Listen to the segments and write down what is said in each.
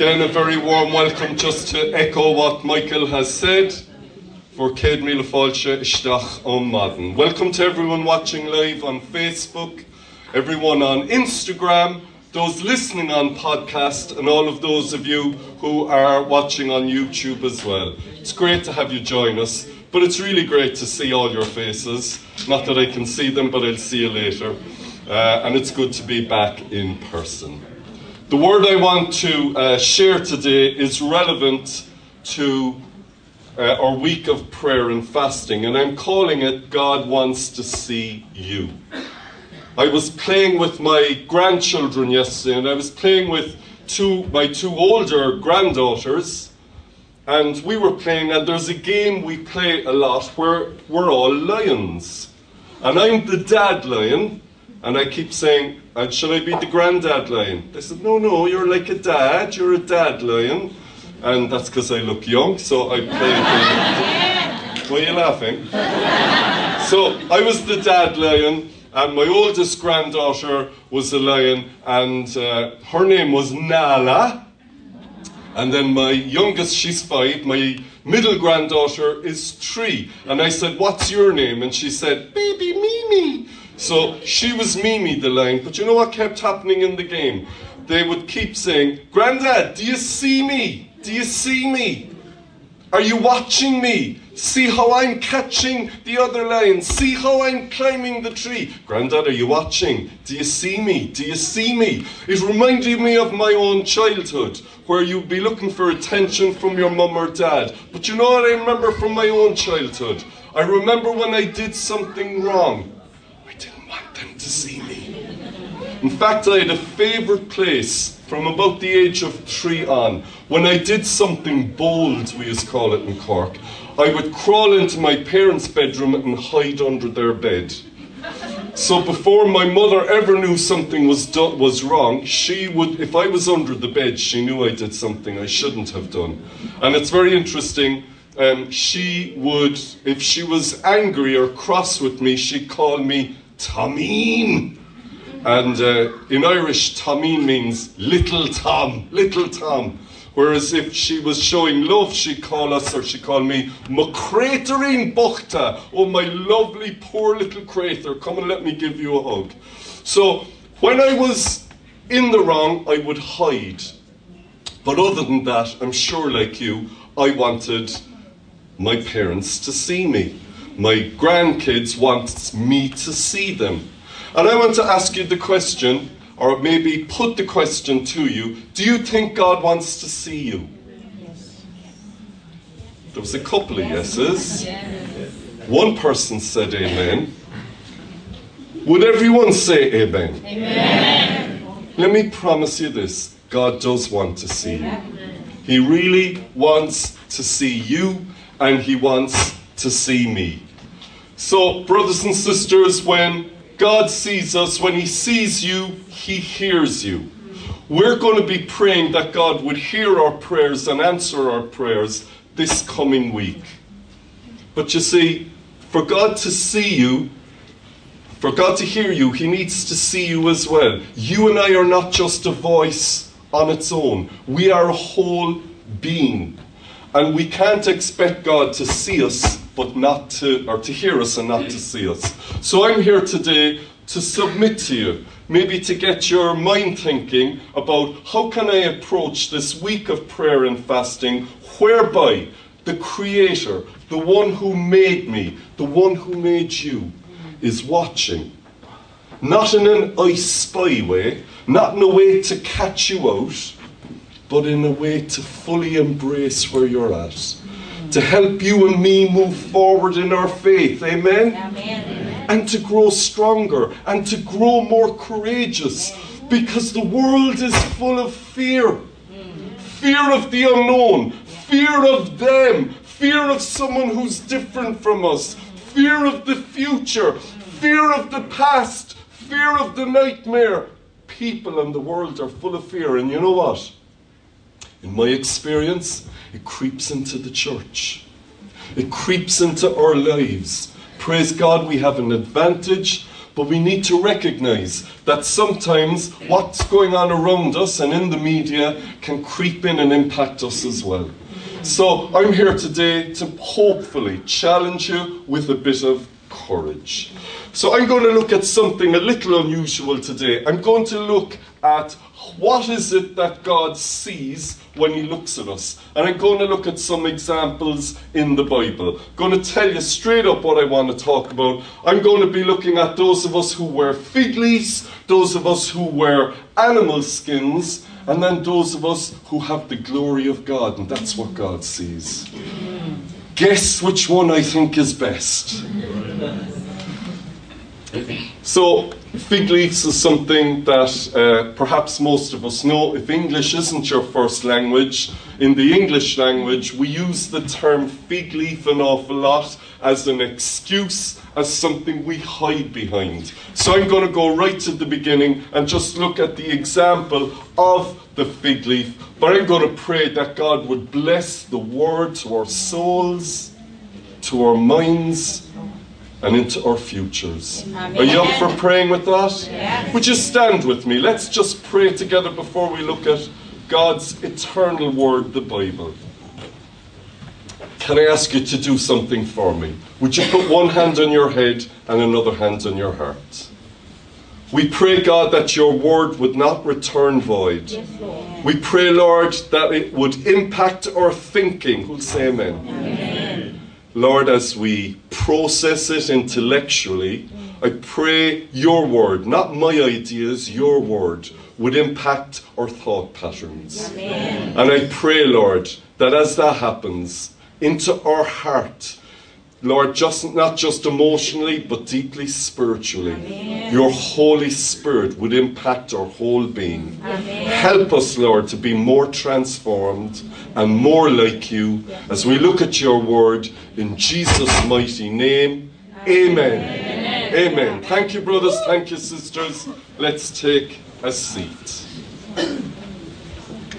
Again, a very warm welcome just to echo what Michael has said for Míle Fáilte Isteach Ó Maden. Welcome to everyone watching live on Facebook, everyone on Instagram, those listening on podcast, and all of those of you who are watching on YouTube as well. It's great to have you join us, but it's really great to see all your faces. Not that I can see them, but I'll see you later. Uh, and it's good to be back in person. The word I want to uh, share today is relevant to uh, our week of prayer and fasting, and I'm calling it God Wants to See You. I was playing with my grandchildren yesterday, and I was playing with two, my two older granddaughters, and we were playing, and there's a game we play a lot where we're all lions. And I'm the dad lion, and I keep saying, and should I be the granddad lion? They said, no, no, you're like a dad, you're a dad lion. And that's because I look young, so I play the... Why are you laughing? So I was the dad lion, and my oldest granddaughter was a lion, and uh, her name was Nala. And then my youngest, she's five, my middle granddaughter is three. And I said, What's your name? And she said, Baby Mimi. So she was Mimi the lion, but you know what kept happening in the game? They would keep saying, Grandad, do you see me? Do you see me? Are you watching me? See how I'm catching the other lion. See how I'm climbing the tree. Grandad, are you watching? Do you see me? Do you see me? It reminded me of my own childhood, where you'd be looking for attention from your mum or dad. But you know what I remember from my own childhood? I remember when I did something wrong them to see me. In fact, I had a favourite place from about the age of three on. When I did something bold, we used to call it in Cork, I would crawl into my parents' bedroom and hide under their bed. So before my mother ever knew something was do- was wrong, she would, if I was under the bed, she knew I did something I shouldn't have done. And it's very interesting. Um, she would, if she was angry or cross with me, she'd call me Tomeen. And uh, in Irish, Tomeen means little Tom, little Tom. Whereas if she was showing love, she'd call us, or she'd call me, Macraterine Buchta. Oh, my lovely, poor little crater, come and let me give you a hug. So when I was in the wrong, I would hide. But other than that, I'm sure, like you, I wanted my parents to see me my grandkids want me to see them. And I want to ask you the question, or maybe put the question to you do you think God wants to see you? Yes. There was a couple of yeses. Yes. One person said amen. Would everyone say amen? Amen. Let me promise you this God does want to see you. He really wants to see you, and He wants to see me. So, brothers and sisters, when God sees us, when He sees you, He hears you. We're going to be praying that God would hear our prayers and answer our prayers this coming week. But you see, for God to see you, for God to hear you, He needs to see you as well. You and I are not just a voice on its own, we are a whole being. And we can't expect God to see us but not to, or to hear us and not to see us. So I'm here today to submit to you, maybe to get your mind thinking about how can I approach this week of prayer and fasting whereby the Creator, the one who made me, the one who made you, is watching. Not in an I spy way, not in a way to catch you out, but in a way to fully embrace where you're at to help you and me move forward in our faith. Amen? Amen. And to grow stronger and to grow more courageous because the world is full of fear fear of the unknown, fear of them, fear of someone who's different from us, fear of the future, fear of the past, fear of the nightmare. People and the world are full of fear, and you know what? In my experience, it creeps into the church. It creeps into our lives. Praise God, we have an advantage but we need to recognize that sometimes what's going on around us and in the media can creep in and impact us as well. So I'm here today to hopefully challenge you with a bit of courage. So I'm going to look at something a little unusual today. I'm going to look at what is it that God sees when He looks at us. And I'm going to look at some examples in the Bible. I'm going to tell you straight up what I want to talk about. I'm going to be looking at those of us who wear fig leaves, those of us who wear animal skins, and then those of us who have the glory of God, and that's what God sees. Guess which one I think is best. So, fig leaves is something that uh, perhaps most of us know. If English isn't your first language, in the English language, we use the term fig leaf an awful lot as an excuse, as something we hide behind. So, I'm going to go right to the beginning and just look at the example of the fig leaf. But I'm going to pray that God would bless the word to our souls, to our minds and into our futures. Amen. Are you up for praying with that? Yes. Would you stand with me? Let's just pray together before we look at God's eternal word, the Bible. Can I ask you to do something for me? Would you put one hand on your head and another hand on your heart? We pray, God, that your word would not return void. Yes, we pray, Lord, that it would impact our thinking. Who'll say amen? amen? Lord, as we process it intellectually, I pray your word, not my ideas, your word, would impact our thought patterns. Amen. And I pray, Lord, that as that happens, into our heart, Lord, just not just emotionally, but deeply spiritually. Amen. Your Holy Spirit would impact our whole being. Amen. Help us, Lord, to be more transformed and more like you as we look at your word in Jesus' mighty name. Amen. Amen. Amen. Thank you, brothers. Thank you, sisters. Let's take a seat.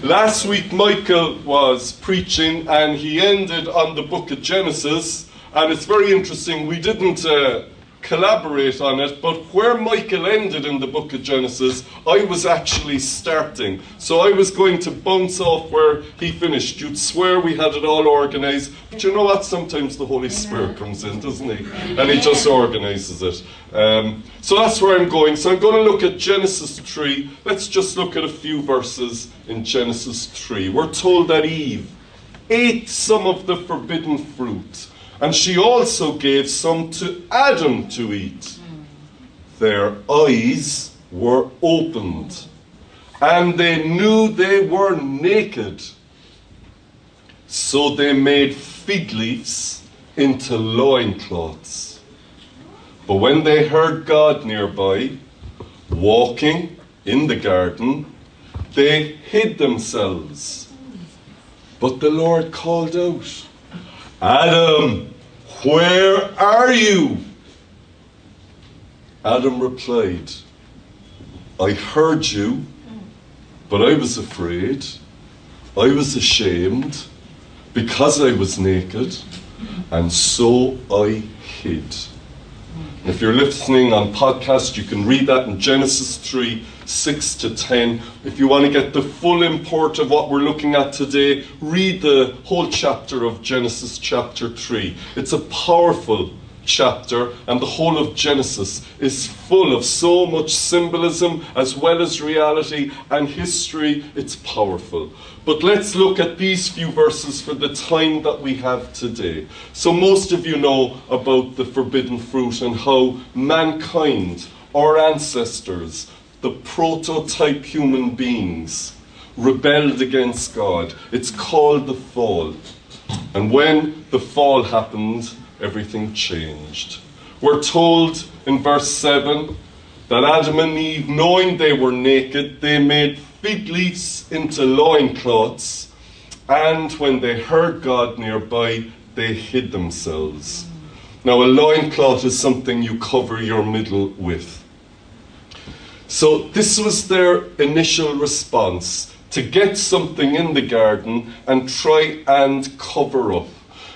Last week, Michael was preaching and he ended on the book of Genesis. And it's very interesting, we didn't uh, collaborate on it, but where Michael ended in the book of Genesis, I was actually starting. So I was going to bounce off where he finished. You'd swear we had it all organized, but you know what? Sometimes the Holy Spirit comes in, doesn't he? And he just organizes it. Um, so that's where I'm going. So I'm going to look at Genesis 3. Let's just look at a few verses in Genesis 3. We're told that Eve ate some of the forbidden fruit and she also gave some to Adam to eat. Their eyes were opened, and they knew they were naked. So they made fig leaves into loincloths. But when they heard God nearby, walking in the garden, they hid themselves. But the Lord called out, Adam, where are you? Adam replied, I heard you, but I was afraid. I was ashamed because I was naked, and so I hid. If you're listening on podcast, you can read that in Genesis 3 6 to 10. If you want to get the full import of what we're looking at today, read the whole chapter of Genesis chapter 3. It's a powerful chapter, and the whole of Genesis is full of so much symbolism as well as reality and history. It's powerful. But let's look at these few verses for the time that we have today. So, most of you know about the forbidden fruit and how mankind, our ancestors, the prototype human beings, rebelled against God. It's called the fall. And when the fall happened, everything changed. We're told in verse 7 that Adam and Eve, knowing they were naked, they made fig leaves into loincloths, and when they heard God nearby, they hid themselves. Now, a loincloth is something you cover your middle with. So, this was their initial response to get something in the garden and try and cover up.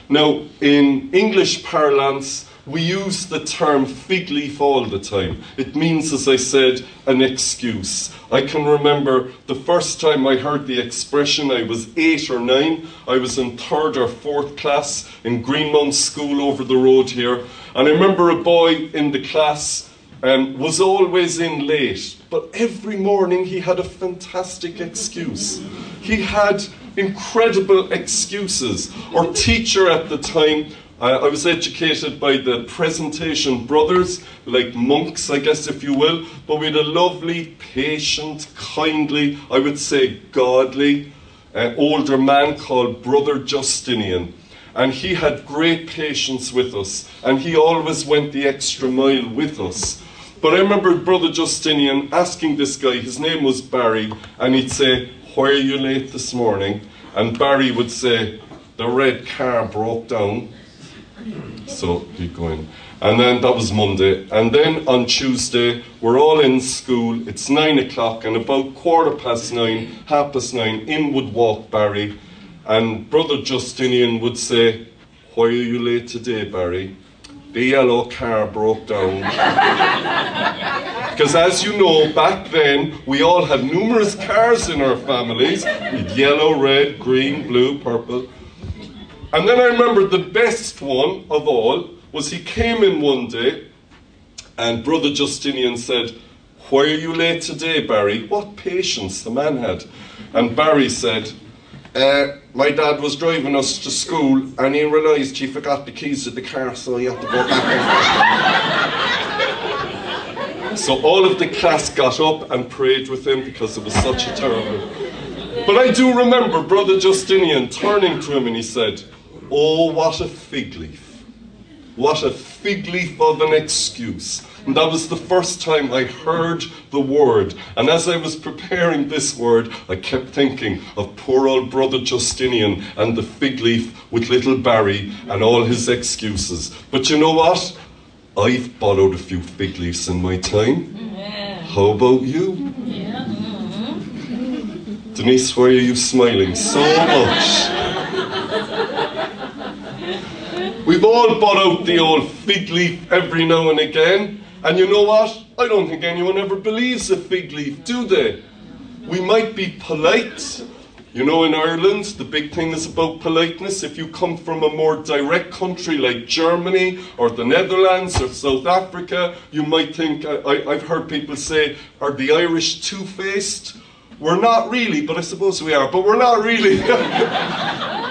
Now, in English parlance, we use the term fig leaf all the time. It means, as I said, an excuse. I can remember the first time I heard the expression, I was eight or nine. I was in third or fourth class in Greenmount School over the road here. And I remember a boy in the class um, was always in late, but every morning he had a fantastic excuse. He had incredible excuses. Our teacher at the time I was educated by the Presentation Brothers, like monks, I guess, if you will, but we had a lovely, patient, kindly, I would say godly, uh, older man called Brother Justinian. And he had great patience with us, and he always went the extra mile with us. But I remember Brother Justinian asking this guy, his name was Barry, and he'd say, Why are you late this morning? And Barry would say, The red car broke down. So keep going. And then that was Monday. And then on Tuesday, we're all in school. It's nine o'clock, and about quarter past nine, half past nine, in would walk Barry. And Brother Justinian would say, Why are you late today, Barry? The yellow car broke down. Because as you know, back then, we all had numerous cars in our families with yellow, red, green, blue, purple. And then I remember the best one of all was he came in one day and Brother Justinian said, Why are you late today, Barry? What patience the man had. And Barry said, uh, My dad was driving us to school and he realised he forgot the keys of the car, so he had to go back. so all of the class got up and prayed with him because it was such a terrible. But I do remember Brother Justinian turning to him and he said, Oh, what a fig leaf. What a fig leaf of an excuse. And that was the first time I heard the word. And as I was preparing this word, I kept thinking of poor old brother Justinian and the fig leaf with little Barry and all his excuses. But you know what? I've borrowed a few fig leaves in my time. Yeah. How about you? Yeah. Mm-hmm. Denise, why are you smiling so much? We've all borrowed the old fig leaf every now and again. And you know what? I don't think anyone ever believes a fig leaf, do they? We might be polite. You know, in Ireland, the big thing is about politeness. If you come from a more direct country like Germany or the Netherlands or South Africa, you might think, uh, I, have heard people say, are the Irish two faced? We're not really, but I suppose we are, but we're not really.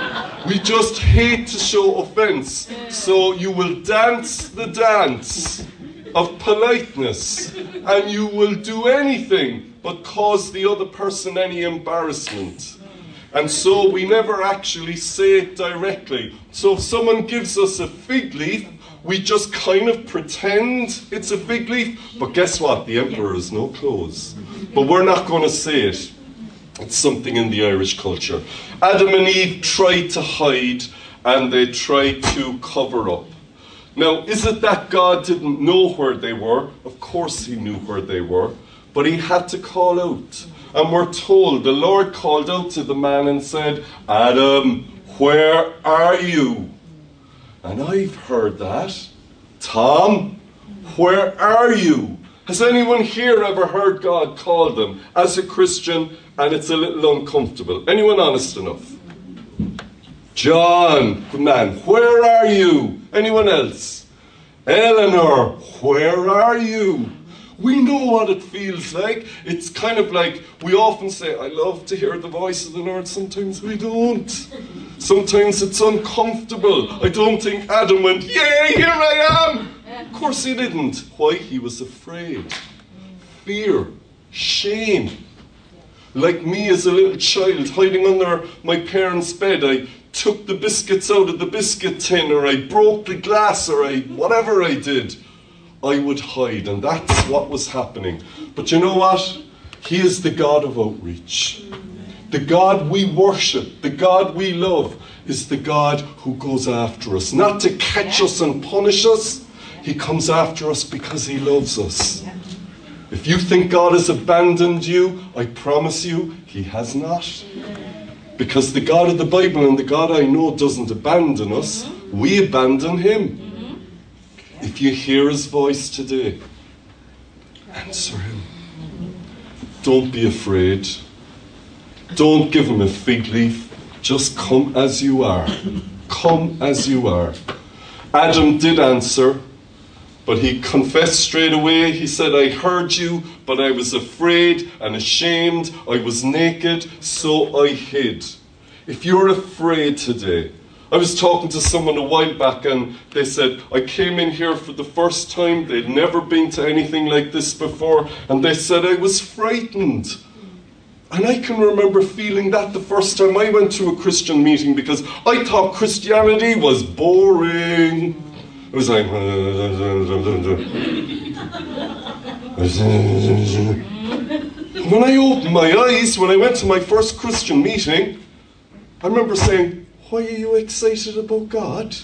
We just hate to show offense. So you will dance the dance of politeness and you will do anything but cause the other person any embarrassment. And so we never actually say it directly. So if someone gives us a fig leaf, we just kind of pretend it's a fig leaf. But guess what? The emperor has no clothes. But we're not going to say it. It's something in the Irish culture. Adam and Eve tried to hide and they tried to cover up. Now, is it that God didn't know where they were? Of course, He knew where they were, but He had to call out. And we're told the Lord called out to the man and said, Adam, where are you? And I've heard that. Tom, where are you? Has anyone here ever heard God call them as a Christian and it's a little uncomfortable? Anyone honest enough? John, good man, where are you? Anyone else? Eleanor, where are you? We know what it feels like. It's kind of like we often say, I love to hear the voice of the Lord. Sometimes we don't. Sometimes it's uncomfortable. I don't think Adam went, Yay, here I am. Of course he didn't. Why? He was afraid. Fear, shame. Like me as a little child, hiding under my parents' bed, I took the biscuits out of the biscuit tin, or I broke the glass, or I whatever I did. I would hide, and that's what was happening. But you know what? He is the God of outreach. The God we worship, the God we love, is the God who goes after us, not to catch us and punish us, he comes after us because He loves us. If you think God has abandoned you, I promise you, He has not. Because the God of the Bible and the God I know doesn't abandon us, mm-hmm. we abandon Him. Mm-hmm. If you hear his voice today, answer him. Don't be afraid. Don't give him a fig leaf. Just come as you are. Come as you are. Adam did answer, but he confessed straight away. He said, I heard you, but I was afraid and ashamed. I was naked, so I hid. If you're afraid today, I was talking to someone a while back and they said, I came in here for the first time. They'd never been to anything like this before. And they said, I was frightened. And I can remember feeling that the first time I went to a Christian meeting because I thought Christianity was boring. It was like. Uh, when I opened my eyes, when I went to my first Christian meeting, I remember saying, Why are you excited about God?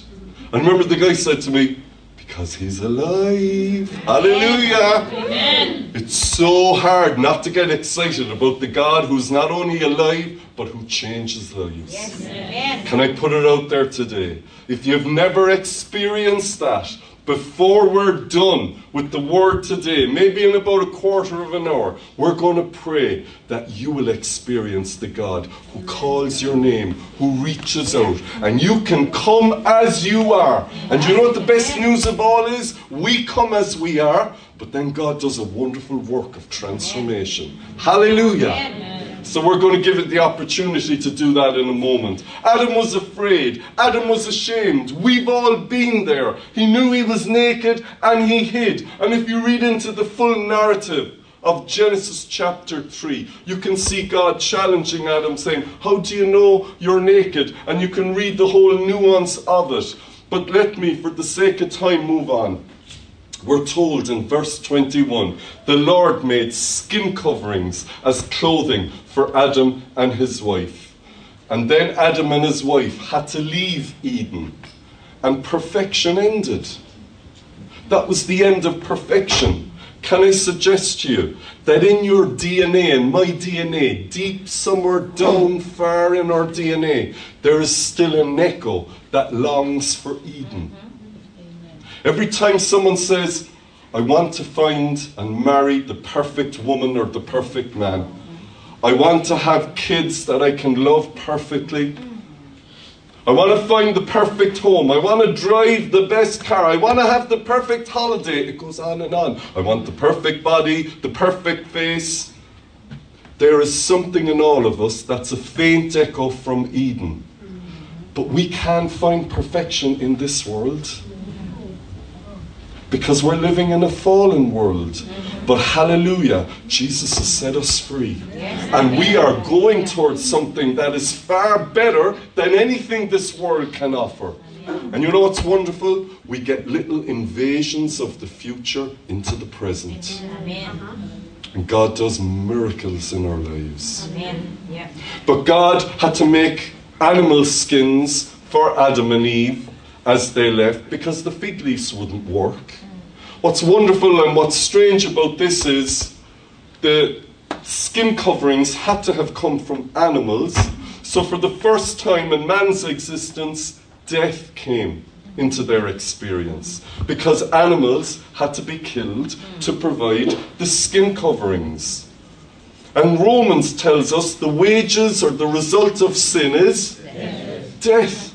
I remember the guy said to me, Because he's alive. Hallelujah. Amen. It's so hard not to get excited about the God who's not only alive, but who changes lives. Yes. Amen. Can I put it out there today? If you've never experienced that, before we're done with the word today, maybe in about a quarter of an hour, we're going to pray that you will experience the God who calls your name, who reaches out, and you can come as you are. And you know what the best news of all is? We come as we are, but then God does a wonderful work of transformation. Hallelujah. So we're going to give it the opportunity to do that in a moment. Adam was afraid. Adam was ashamed. We've all been there. He knew he was naked and he hid. And if you read into the full narrative of Genesis chapter 3, you can see God challenging Adam, saying, How do you know you're naked? And you can read the whole nuance of it. But let me, for the sake of time, move on. We're told in verse 21 the Lord made skin coverings as clothing for Adam and his wife. And then Adam and his wife had to leave Eden, and perfection ended. That was the end of perfection. Can I suggest to you that in your DNA, in my DNA, deep somewhere down far in our DNA, there is still an echo that longs for Eden? Every time someone says, I want to find and marry the perfect woman or the perfect man, I want to have kids that I can love perfectly. I want to find the perfect home. I want to drive the best car. I want to have the perfect holiday. It goes on and on. I want the perfect body, the perfect face. There is something in all of us that's a faint echo from Eden. But we can't find perfection in this world because we're living in a fallen world. But hallelujah, Jesus has set us free. And we are going towards something that is far better than anything this world can offer. And you know what's wonderful? We get little invasions of the future into the present. And God does miracles in our lives. But God had to make animal skins for Adam and Eve as they left because the fig leaves wouldn't work. What's wonderful and what's strange about this is the skin coverings had to have come from animals. So, for the first time in man's existence, death came into their experience because animals had to be killed to provide the skin coverings. And Romans tells us the wages or the result of sin is death.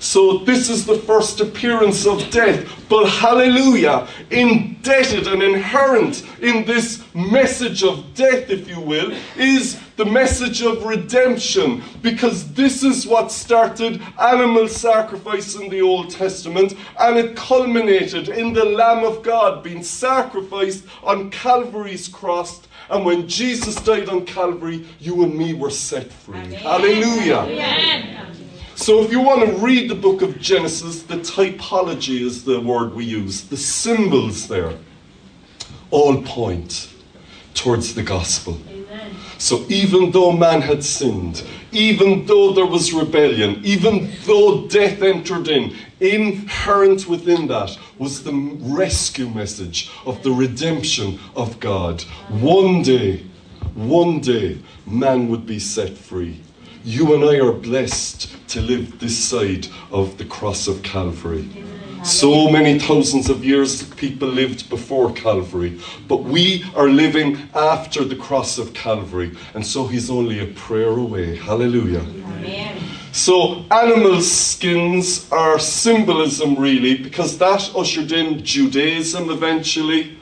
So this is the first appearance of death. But hallelujah, indebted and inherent in this message of death, if you will, is the message of redemption. Because this is what started animal sacrifice in the Old Testament, and it culminated in the Lamb of God being sacrificed on Calvary's cross. And when Jesus died on Calvary, you and me were set free. Hallelujah. Amen. So, if you want to read the book of Genesis, the typology is the word we use. The symbols there all point towards the gospel. So, even though man had sinned, even though there was rebellion, even though death entered in, inherent within that was the rescue message of the redemption of God. One day, one day, man would be set free. You and I are blessed to live this side of the cross of Calvary. So many thousands of years people lived before Calvary, but we are living after the cross of Calvary, and so he's only a prayer away. Hallelujah. Amen. So, animal skins are symbolism, really, because that ushered in Judaism eventually.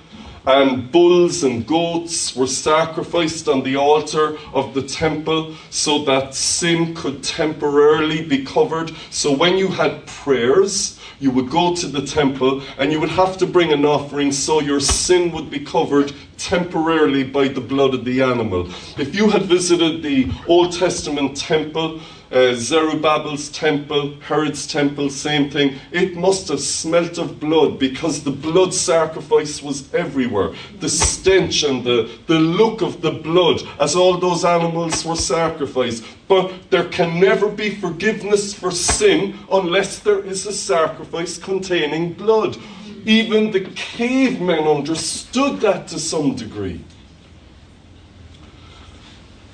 And bulls and goats were sacrificed on the altar of the temple so that sin could temporarily be covered. So, when you had prayers, you would go to the temple and you would have to bring an offering so your sin would be covered temporarily by the blood of the animal. If you had visited the Old Testament temple, uh, Zerubbabel's temple, Herod's temple, same thing. It must have smelt of blood because the blood sacrifice was everywhere. The stench and the, the look of the blood as all those animals were sacrificed. But there can never be forgiveness for sin unless there is a sacrifice containing blood. Even the cavemen understood that to some degree.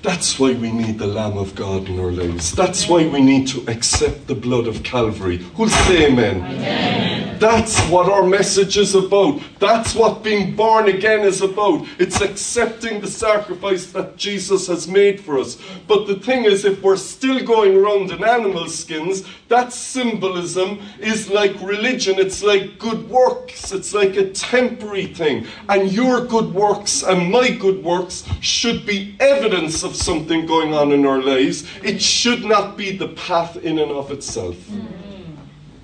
That's why we need the Lamb of God in our lives. That's why we need to accept the blood of Calvary. Who'll say amen? amen? That's what our message is about. That's what being born again is about. It's accepting the sacrifice that Jesus has made for us. But the thing is, if we're still going around in animal skins, that symbolism is like religion. It's like good works. It's like a temporary thing. And your good works and my good works should be evidence of something going on in our lives. It should not be the path in and of itself.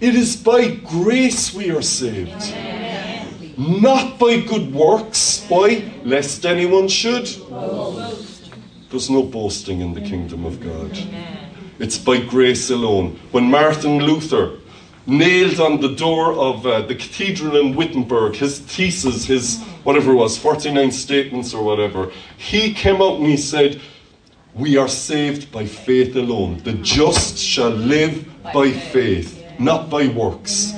It is by grace we are saved. Not by good works. Why? Lest anyone should. There's no boasting in the kingdom of God. It's by grace alone. When Martin Luther nailed on the door of uh, the cathedral in Wittenberg his thesis, his whatever it was, 49 statements or whatever, he came out and he said, We are saved by faith alone. The just shall live by faith, not by works.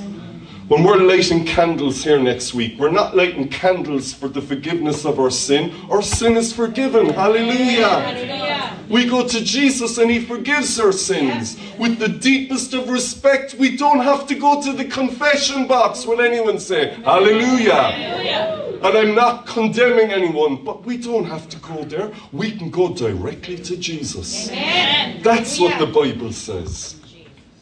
When we're lighting candles here next week, we're not lighting candles for the forgiveness of our sin. Our sin is forgiven. Hallelujah. Hallelujah. We go to Jesus and He forgives our sins. With the deepest of respect, we don't have to go to the confession box. Will anyone say, Hallelujah? Hallelujah. And I'm not condemning anyone, but we don't have to go there. We can go directly to Jesus. Amen. That's what the Bible says.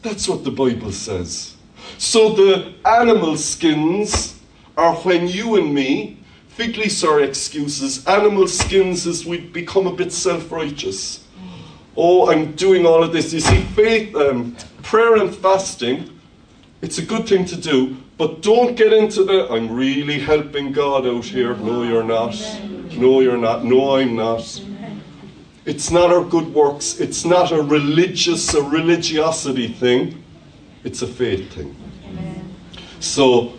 That's what the Bible says. So the animal skins are when you and me, fig leaves are excuses. Animal skins is we become a bit self-righteous. Oh, I'm doing all of this. You see, faith, um, prayer and fasting, it's a good thing to do, but don't get into the I'm really helping God out here. No, you're not. No, you're not. No, I'm not. It's not our good works. It's not a religious, a religiosity thing. It's a faith thing. So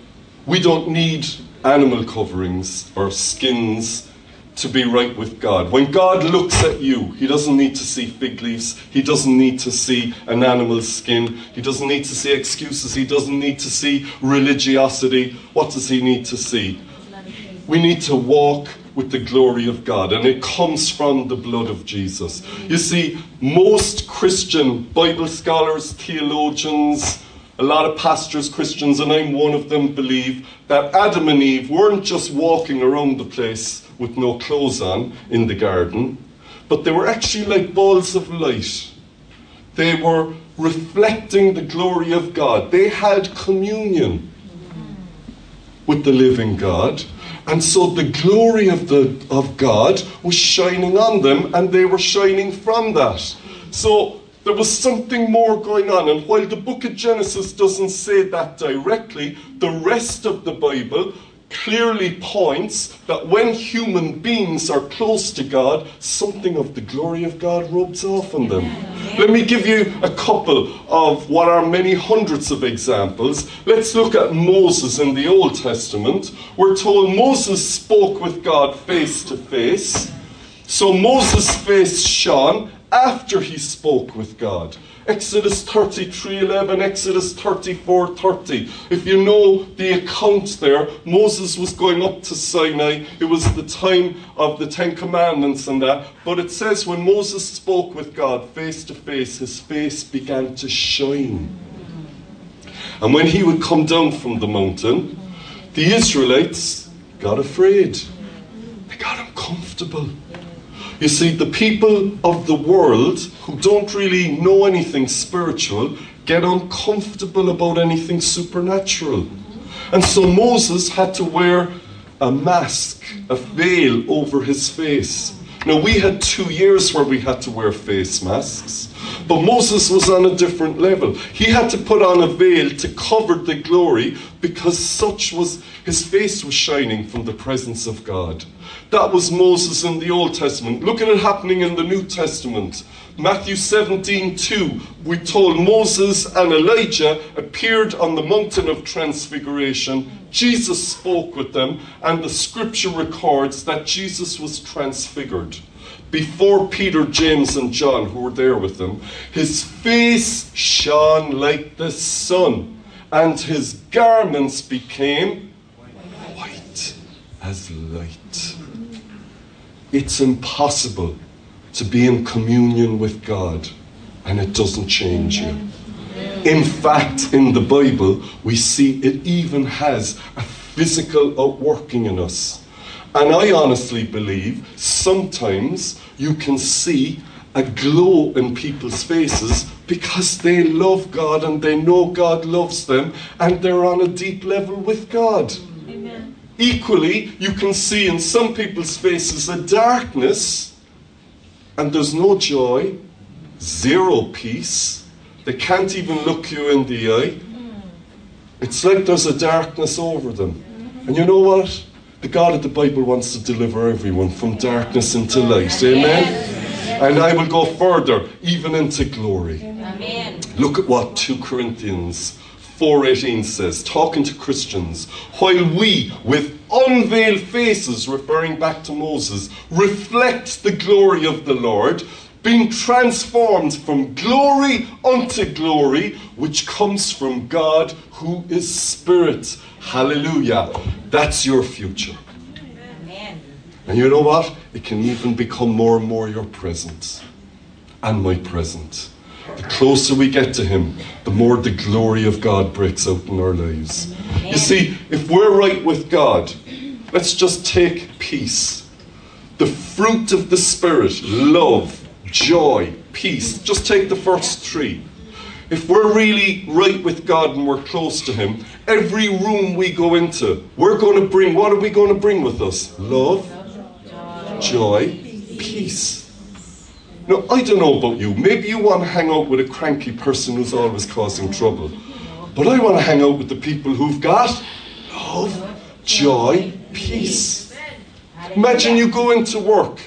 we don't need animal coverings or skins to be right with God. When God looks at you, He doesn't need to see fig leaves. He doesn't need to see an animal skin. He doesn't need to see excuses. He doesn't need to see religiosity. What does He need to see? We need to walk with the glory of God, and it comes from the blood of Jesus. You see, most Christian Bible scholars, theologians, a lot of pastors, Christians, and I'm one of them, believe that Adam and Eve weren't just walking around the place with no clothes on in the garden, but they were actually like balls of light. They were reflecting the glory of God. They had communion with the living God. And so the glory of, the, of God was shining on them, and they were shining from that. So there was something more going on. And while the book of Genesis doesn't say that directly, the rest of the Bible clearly points that when human beings are close to God, something of the glory of God rubs off on them. Let me give you a couple of what are many hundreds of examples. Let's look at Moses in the Old Testament. We're told Moses spoke with God face to face. So Moses' face shone after he spoke with God. Exodus 33:11, Exodus 34:30. If you know the account there, Moses was going up to Sinai. It was the time of the Ten Commandments and that. But it says when Moses spoke with God face to face, his face began to shine. And when he would come down from the mountain, the Israelites got afraid. They got uncomfortable. You see, the people of the world who don't really know anything spiritual get uncomfortable about anything supernatural. And so Moses had to wear a mask, a veil over his face. Now, we had two years where we had to wear face masks. But Moses was on a different level. He had to put on a veil to cover the glory because such was his face was shining from the presence of God. That was Moses in the Old Testament. Look at it happening in the New Testament. Matthew 17 2, we told Moses and Elijah appeared on the mountain of transfiguration. Jesus spoke with them, and the scripture records that Jesus was transfigured before Peter, James, and John, who were there with him, his face shone like the sun, and his garments became white as light. It's impossible to be in communion with God and it doesn't change you. In fact, in the Bible, we see it even has a physical outworking in us. And I honestly believe sometimes you can see a glow in people's faces because they love God and they know God loves them and they're on a deep level with God. Equally, you can see in some people's faces a darkness and there's no joy, zero peace. They can't even look you in the eye. It's like there's a darkness over them. And you know what? The God of the Bible wants to deliver everyone from darkness into light. Amen? And I will go further, even into glory. Amen. Look at what 2 Corinthians 4:18 says, talking to Christians, while we with unveiled faces referring back to Moses reflect the glory of the Lord, being transformed from glory unto glory, which comes from God who is spirit. Hallelujah. That's your future. Amen. And you know what? It can even become more and more your present and my present. The closer we get to Him, the more the glory of God breaks out in our lives. You see, if we're right with God, let's just take peace. The fruit of the Spirit, love, joy, peace. Just take the first three. If we're really right with God and we're close to Him, every room we go into, we're going to bring, what are we going to bring with us? Love, joy, peace. Now, I don't know about you. Maybe you want to hang out with a cranky person who's always causing trouble. But I want to hang out with the people who've got love, joy, peace. Imagine you go into work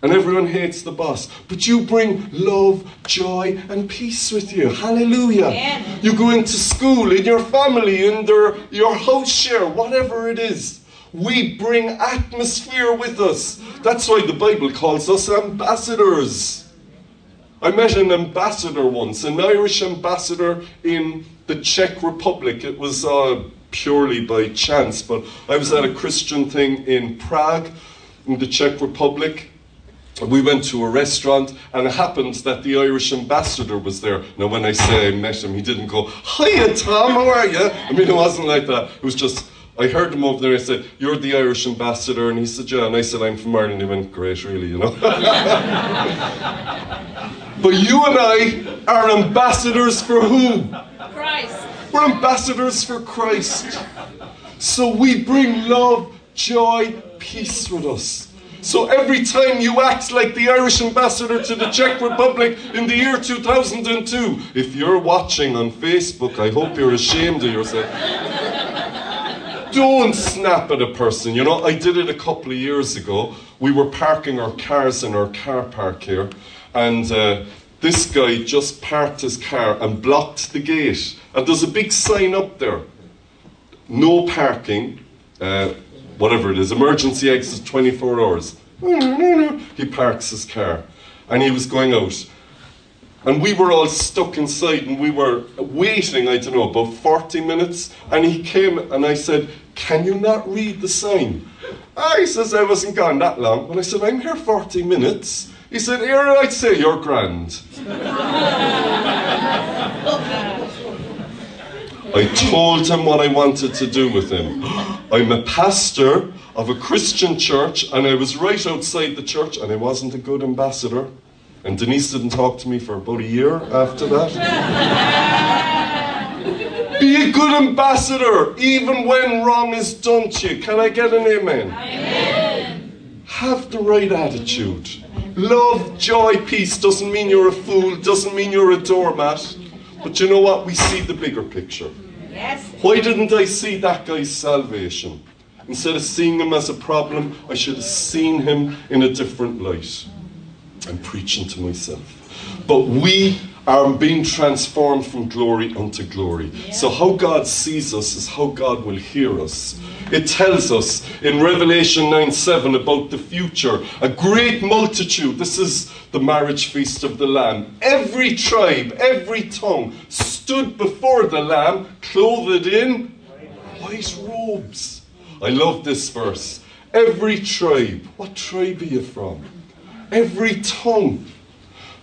and everyone hates the boss, but you bring love, joy, and peace with you. Hallelujah. Amen. You go into school, in your family, in their, your house share, whatever it is. We bring atmosphere with us. That's why the Bible calls us ambassadors. I met an ambassador once, an Irish ambassador in the Czech Republic. It was uh, purely by chance, but I was at a Christian thing in Prague, in the Czech Republic. We went to a restaurant, and it happened that the Irish ambassador was there. Now, when I say I met him, he didn't go, Hiya, Tom, how are you? I mean, it wasn't like that. It was just, I heard him over there. I said, You're the Irish ambassador. And he said, Yeah. And I said, I'm from Ireland. He went, Great, really, you know. but you and I are ambassadors for who? Christ. We're ambassadors for Christ. So we bring love, joy, peace with us. So every time you act like the Irish ambassador to the Czech Republic in the year 2002, if you're watching on Facebook, I hope you're ashamed of yourself. Don't snap at a person. You know, I did it a couple of years ago. We were parking our cars in our car park here, and uh, this guy just parked his car and blocked the gate. And there's a big sign up there no parking, uh, whatever it is, emergency exit 24 hours. He parks his car and he was going out. And we were all stuck inside and we were waiting, I don't know, about 40 minutes. And he came and I said, Can you not read the sign? Ah, he says, I wasn't gone that long. And I said, I'm here 40 minutes. He said, Here, I'd say you're grand. I told him what I wanted to do with him. I'm a pastor of a Christian church, and I was right outside the church, and I wasn't a good ambassador. And Denise didn't talk to me for about a year after that. Be a good ambassador, even when wrong is done to you. Can I get an amen? Amen. Have the right attitude. Love, joy, peace doesn't mean you're a fool, doesn't mean you're a doormat. But you know what? We see the bigger picture. Yes. Why didn't I see that guy's salvation? Instead of seeing him as a problem, I should have seen him in a different light. I'm preaching to myself. But we are being transformed from glory unto glory. So, how God sees us is how God will hear us. It tells us in Revelation 9 7 about the future. A great multitude, this is the marriage feast of the Lamb. Every tribe, every tongue stood before the Lamb, clothed in white robes. I love this verse. Every tribe, what tribe are you from? Every tongue.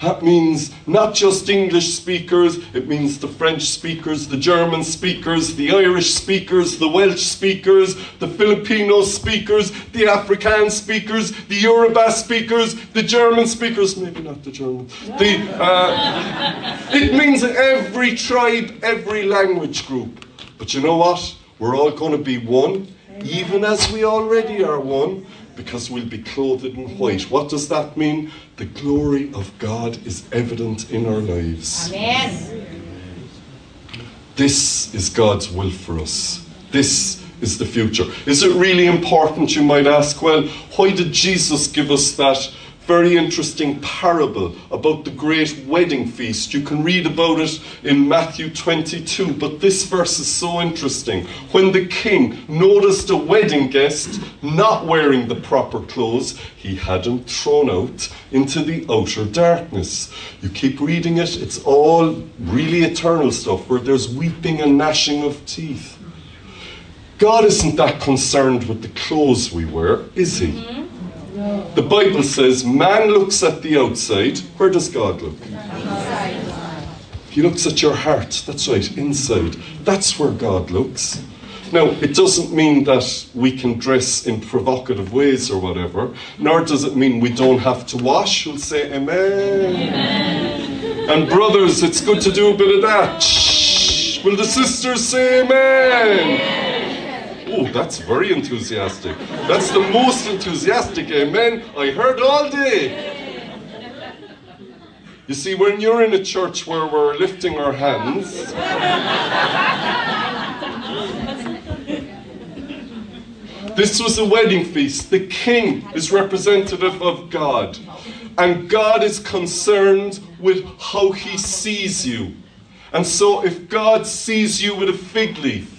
That means not just English speakers, it means the French speakers, the German speakers, the Irish speakers, the Welsh speakers, the Filipino speakers, the Afrikaans speakers, the Yoruba speakers, the German speakers, maybe not the German. The, uh, it means every tribe, every language group. But you know what? We're all going to be one, even as we already are one because we'll be clothed in white. What does that mean? The glory of God is evident in our lives. Amen. This is God's will for us. This is the future. Is it really important, you might ask? Well, why did Jesus give us that very interesting parable about the great wedding feast. You can read about it in Matthew 22, but this verse is so interesting. When the king noticed a wedding guest not wearing the proper clothes, he had him thrown out into the outer darkness. You keep reading it, it's all really eternal stuff where there's weeping and gnashing of teeth. God isn't that concerned with the clothes we wear, is he? The Bible says man looks at the outside. Where does God look? He looks at your heart. That's right, inside. That's where God looks. Now, it doesn't mean that we can dress in provocative ways or whatever, nor does it mean we don't have to wash. We'll say amen. amen. And brothers, it's good to do a bit of that. Shh. Will the sisters say amen? amen. Oh, that's very enthusiastic. That's the most enthusiastic amen I heard all day. You see, when you're in a church where we're lifting our hands, this was a wedding feast. The king is representative of God, and God is concerned with how he sees you. And so, if God sees you with a fig leaf,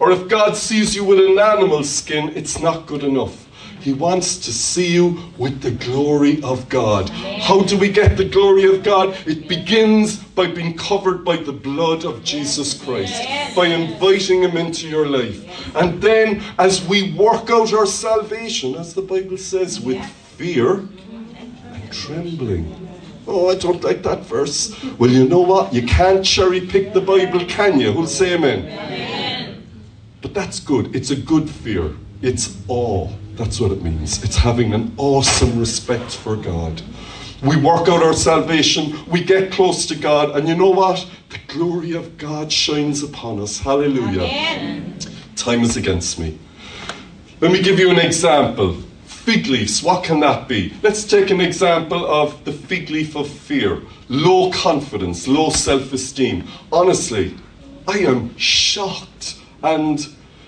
or if God sees you with an animal skin, it's not good enough. He wants to see you with the glory of God. How do we get the glory of God? It begins by being covered by the blood of Jesus Christ, by inviting Him into your life. And then, as we work out our salvation, as the Bible says, with fear and trembling. Oh, I don't like that verse. Well, you know what? You can't cherry pick the Bible, can you? Who'll say amen? amen. But that's good. It's a good fear. It's awe. That's what it means. It's having an awesome respect for God. We work out our salvation, we get close to God, and you know what? The glory of God shines upon us. Hallelujah. Amen. Time is against me. Let me give you an example. Fig leaves, what can that be? Let's take an example of the fig leaf of fear. Low confidence, low self esteem. Honestly, I am shocked and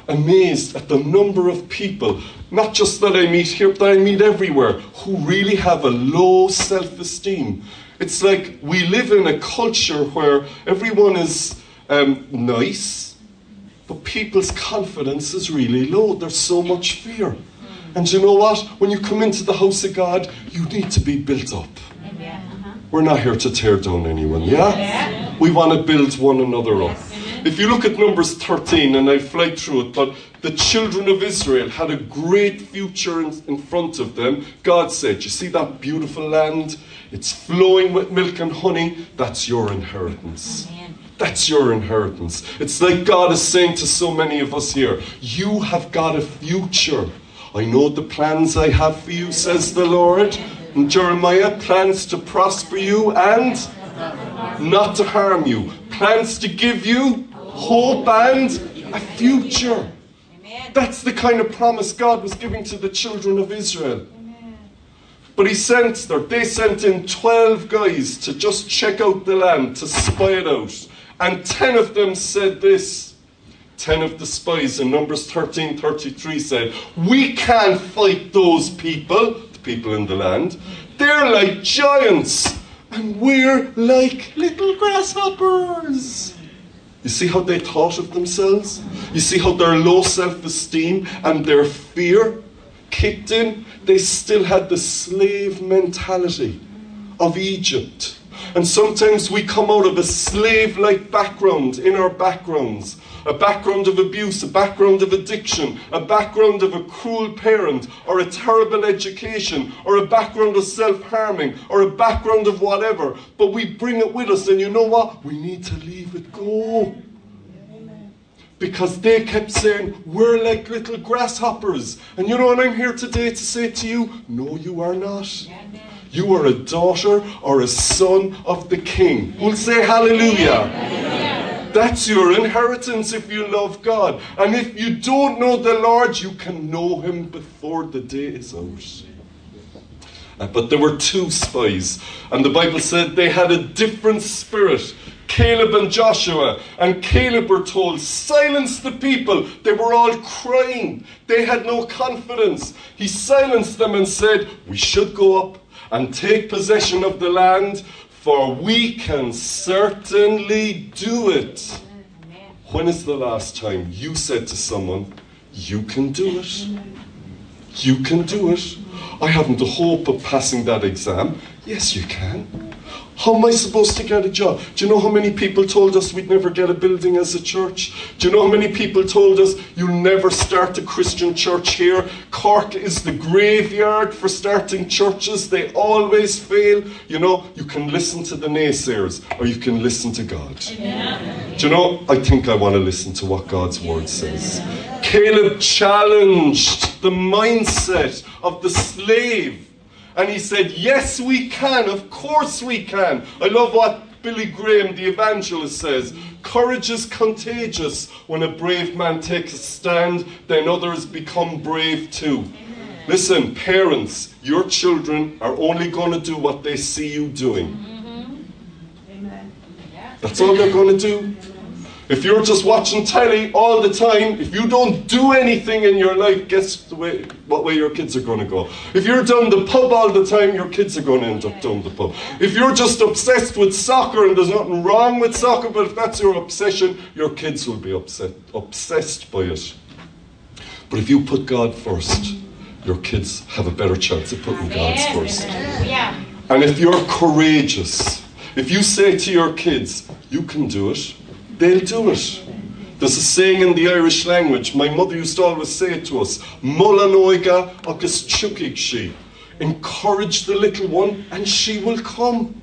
amazed at the number of people, not just that I meet here, but that I meet everywhere, who really have a low self esteem. It's like we live in a culture where everyone is um, nice, but people's confidence is really low. There's so much fear. And you know what? When you come into the house of God, you need to be built up. We're not here to tear down anyone, yeah? We want to build one another up. If you look at Numbers 13, and I fly through it, but the children of Israel had a great future in, in, front of them, God said, You see that beautiful land? It's flowing with milk and honey. That's your inheritance. Amen. That's your inheritance. It's like God is saying to so many of us here, You have got a future. I know the plans I have for you, says the Lord. And Jeremiah, plans to prosper you and not to harm you, plans to give you hope and a future. That's the kind of promise God was giving to the children of Israel. But he sent, or they sent in 12 guys to just check out the land, to spy it out. And 10 of them said this. 10 of the spies in Numbers 13 33 said, We can't fight those people, the people in the land. They're like giants, and we're like little grasshoppers. You see how they thought of themselves? You see how their low self esteem and their fear kicked in? They still had the slave mentality of Egypt. And sometimes we come out of a slave like background in our backgrounds a background of abuse, a background of addiction, a background of a cruel parent, or a terrible education, or a background of self harming, or a background of whatever. But we bring it with us, and you know what? We need to leave it go. Because they kept saying, We're like little grasshoppers. And you know what I'm here today to say to you? No, you are not. You are a daughter or a son of the king. We'll say hallelujah. That's your inheritance if you love God. And if you don't know the Lord, you can know him before the day is out. Uh, but there were two spies, and the Bible said they had a different spirit. Caleb and Joshua. And Caleb were told, silence the people. They were all crying. They had no confidence. He silenced them and said, We should go up and take possession of the land, for we can certainly do it. When is the last time you said to someone, You can do it? You can do it. I haven't a hope of passing that exam. Yes, you can. How am I supposed to get a job? Do you know how many people told us we'd never get a building as a church? Do you know how many people told us you'll never start a Christian church here? Cork is the graveyard for starting churches. They always fail. You know, you can listen to the naysayers or you can listen to God. Yeah. Do you know, I think I want to listen to what God's word says. Caleb challenged the mindset of the slave and he said, Yes, we can. Of course we can. I love what Billy Graham, the evangelist, says. Courage is contagious. When a brave man takes a stand, then others become brave too. Listen, parents, your children are only going to do what they see you doing. Mm-hmm. That's all they're going to do. If you're just watching telly all the time, if you don't do anything in your life, guess the way, what way your kids are going to go. If you're down the pub all the time, your kids are going to end up down the pub. If you're just obsessed with soccer and there's nothing wrong with soccer, but if that's your obsession, your kids will be upset, obsessed by it. But if you put God first, your kids have a better chance of putting God first. And if you're courageous, if you say to your kids, you can do it, they'll do it. There's a saying in the Irish language, my mother used to always say it to us, Molanoiga chukig Encourage the little one and she will come.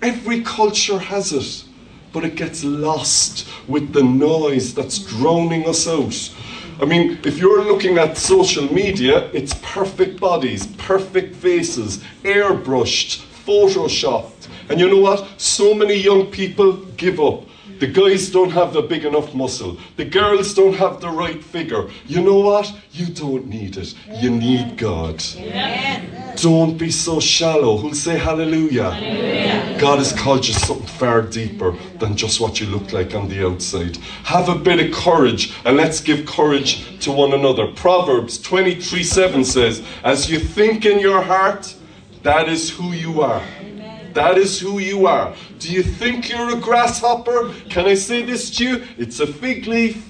Every culture has it, but it gets lost with the noise that's drowning us out. I mean, if you're looking at social media, it's perfect bodies, perfect faces, airbrushed, photoshopped. And you know what? So many young people give up the guys don't have the big enough muscle. The girls don't have the right figure. You know what? You don't need it. You need God. Don't be so shallow. Who'll say hallelujah? hallelujah? God has called you something far deeper than just what you look like on the outside. Have a bit of courage and let's give courage to one another. Proverbs 23 7 says, As you think in your heart, that is who you are. That is who you are. Do you think you're a grasshopper? Can I say this to you? It's a fig leaf.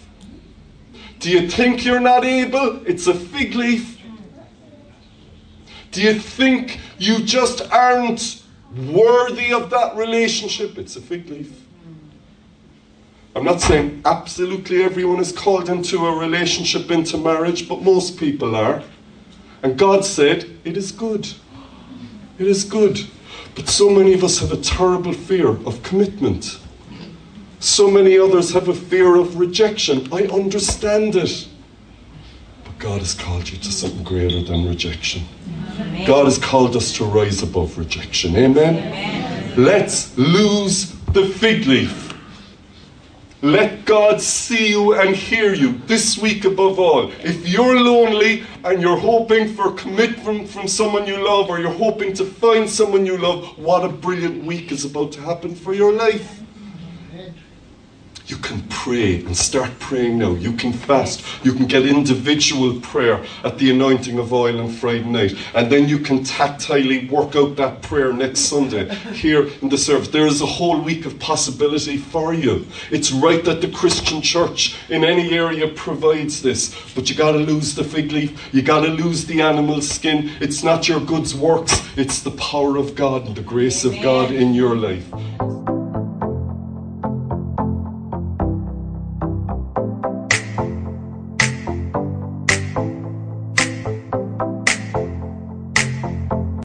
Do you think you're not able? It's a fig leaf. Do you think you just aren't worthy of that relationship? It's a fig leaf. I'm not saying absolutely everyone is called into a relationship, into marriage, but most people are. And God said, It is good. It is good. But so many of us have a terrible fear of commitment. So many others have a fear of rejection. I understand it. But God has called you to something greater than rejection. God has called us to rise above rejection. Amen? Amen. Let's lose the fig leaf. Let God see you and hear you this week above all. If you're lonely and you're hoping for commitment from someone you love or you're hoping to find someone you love, what a brilliant week is about to happen for your life. You can pray and start praying now. You can fast. You can get individual prayer at the anointing of oil on Friday night. And then you can tactilely work out that prayer next Sunday here in the service. There is a whole week of possibility for you. It's right that the Christian church in any area provides this. But you gotta lose the fig leaf. You gotta lose the animal skin. It's not your goods works. It's the power of God and the grace of God in your life.